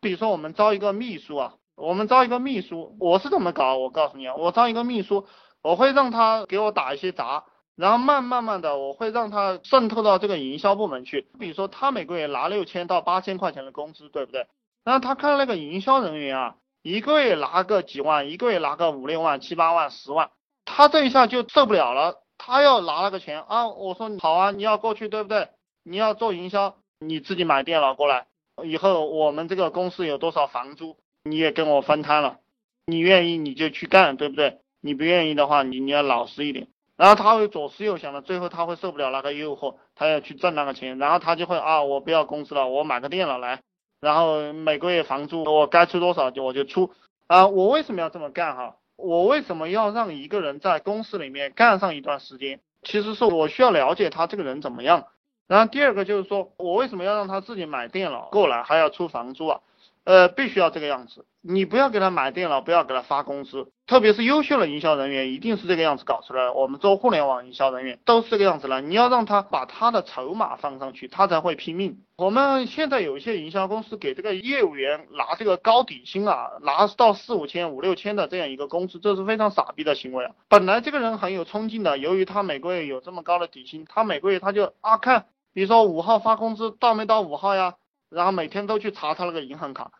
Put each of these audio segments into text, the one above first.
比如说我们招一个秘书啊，我们招一个秘书，我是怎么搞？我告诉你啊，我招一个秘书，我会让他给我打一些杂，然后慢慢慢的，我会让他渗透到这个营销部门去。比如说他每个月拿六千到八千块钱的工资，对不对？然后他看那个营销人员啊，一个月拿个几万，一个月拿个五六万、七八万、十万，他这一下就受不了了，他要拿那个钱啊。我说好啊，你要过去对不对？你要做营销，你自己买电脑过来，以后我们这个公司有多少房租，你也跟我分摊了。你愿意你就去干，对不对？你不愿意的话，你你要老实一点。然后他会左思右想的，最后他会受不了那个诱惑，他要去挣那个钱，然后他就会啊，我不要公司了，我买个电脑来。然后每个月房租我该出多少就我就出啊！我为什么要这么干哈？我为什么要让一个人在公司里面干上一段时间？其实是我需要了解他这个人怎么样。然后第二个就是说我为什么要让他自己买电脑过来，还要出房租啊？呃，必须要这个样子。你不要给他买电脑，不要给他发工资，特别是优秀的营销人员，一定是这个样子搞出来的。我们做互联网营销人员都是这个样子的。你要让他把他的筹码放上去，他才会拼命。我们现在有一些营销公司给这个业务员拿这个高底薪啊，拿到四五千、五六千的这样一个工资，这是非常傻逼的行为啊。本来这个人很有冲劲的，由于他每个月有这么高的底薪，他每个月他就啊看，比如说五号发工资到没到五号呀，然后每天都去查他那个银行卡。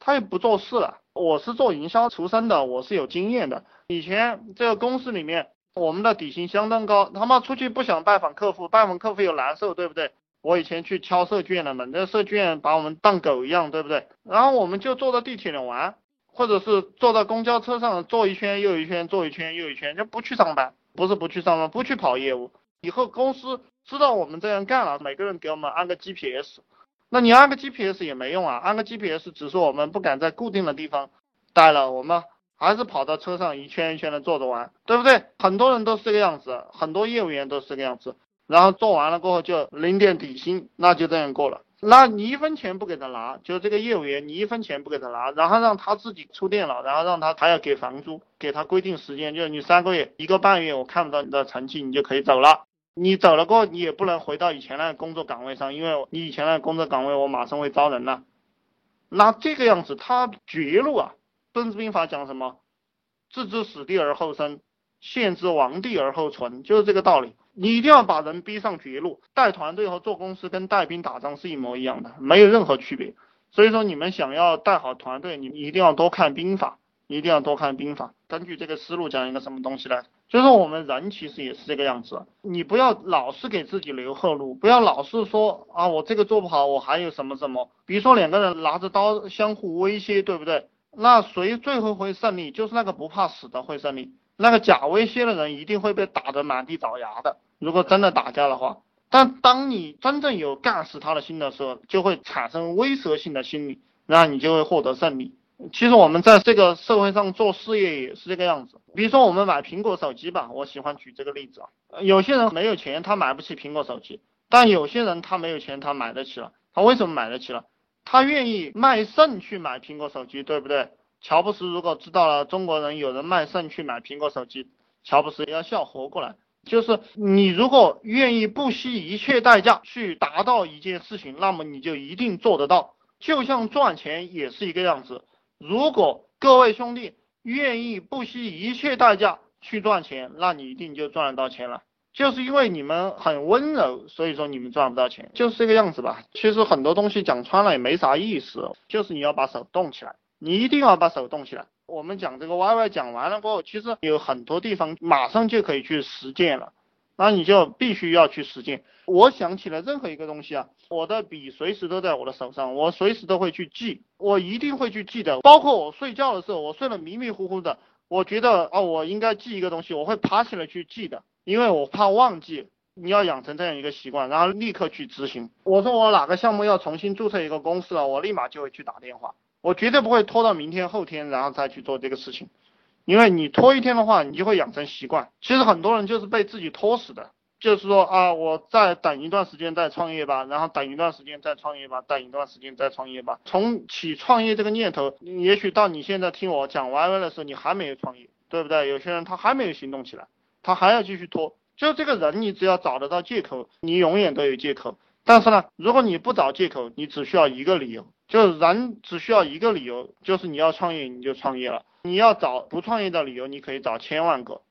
他也不做事了。我是做营销出身的，我是有经验的。以前这个公司里面，我们的底薪相当高。他妈出去不想拜访客户，拜访客户又难受，对不对？我以前去敲设计院的门，这设计院把我们当狗一样，对不对？然后我们就坐到地铁里玩，或者是坐到公交车上坐一圈又一圈，坐一圈又一圈，就不去上班。不是不去上班，不去跑业务。以后公司知道我们这样干了，每个人给我们安个 GPS。那你安个 GPS 也没用啊，安个 GPS 只是我们不敢在固定的地方待了，我们还是跑到车上一圈一圈的坐着玩，对不对？很多人都是这个样子，很多业务员都是这个样子，然后做完了过后就零点底薪，那就这样过了。那你一分钱不给他拿，就这个业务员你一分钱不给他拿，然后让他自己出电脑，然后让他还要给房租，给他规定时间，就是你三个月一个半月我看不到你的成绩，你就可以走了。你走了过后，你也不能回到以前那个工作岗位上，因为你以前那个工作岗位我马上会招人了。那这个样子，他绝路啊！孙子兵法讲什么？置之死地而后生，陷之亡地而后存，就是这个道理。你一定要把人逼上绝路。带团队和做公司跟带兵打仗是一模一样的，没有任何区别。所以说，你们想要带好团队，你一定要多看兵法。一定要多看兵法，根据这个思路讲一个什么东西呢？就是我们人其实也是这个样子，你不要老是给自己留后路，不要老是说啊我这个做不好，我还有什么什么。比如说两个人拿着刀相互威胁，对不对？那谁最后会胜利？就是那个不怕死的会胜利，那个假威胁的人一定会被打得满地找牙的。如果真的打架的话，但当你真正有干死他的心的时候，就会产生威慑性的心理，那你就会获得胜利。其实我们在这个社会上做事业也是这个样子。比如说我们买苹果手机吧，我喜欢举这个例子啊。有些人没有钱，他买不起苹果手机；但有些人他没有钱，他买得起了。他为什么买得起了？他愿意卖肾去买苹果手机，对不对？乔布斯如果知道了中国人有人卖肾去买苹果手机，乔布斯要笑活过来。就是你如果愿意不惜一切代价去达到一件事情，那么你就一定做得到。就像赚钱也是一个样子。如果各位兄弟愿意不惜一切代价去赚钱，那你一定就赚得到钱了。就是因为你们很温柔，所以说你们赚不到钱，就是这个样子吧。其实很多东西讲穿了也没啥意思，就是你要把手动起来，你一定要把手动起来。我们讲这个 Y Y 讲完了过后，其实有很多地方马上就可以去实践了。那你就必须要去实践。我想起了任何一个东西啊，我的笔随时都在我的手上，我随时都会去记，我一定会去记的。包括我睡觉的时候，我睡得迷迷糊糊的，我觉得啊，我应该记一个东西，我会爬起来去记的，因为我怕忘记。你要养成这样一个习惯，然后立刻去执行。我说我哪个项目要重新注册一个公司了，我立马就会去打电话，我绝对不会拖到明天后天然后再去做这个事情。因为你拖一天的话，你就会养成习惯。其实很多人就是被自己拖死的，就是说啊，我再等一段时间再创业吧，然后等一段时间再创业吧，等一段时间再创业吧。从起创业这个念头，也许到你现在听我讲歪歪的时候，你还没有创业，对不对？有些人他还没有行动起来，他还要继续拖。就这个人，你只要找得到借口，你永远都有借口。但是呢，如果你不找借口，你只需要一个理由，就是人只需要一个理由，就是你要创业你就创业了，你要找不创业的理由，你可以找千万个。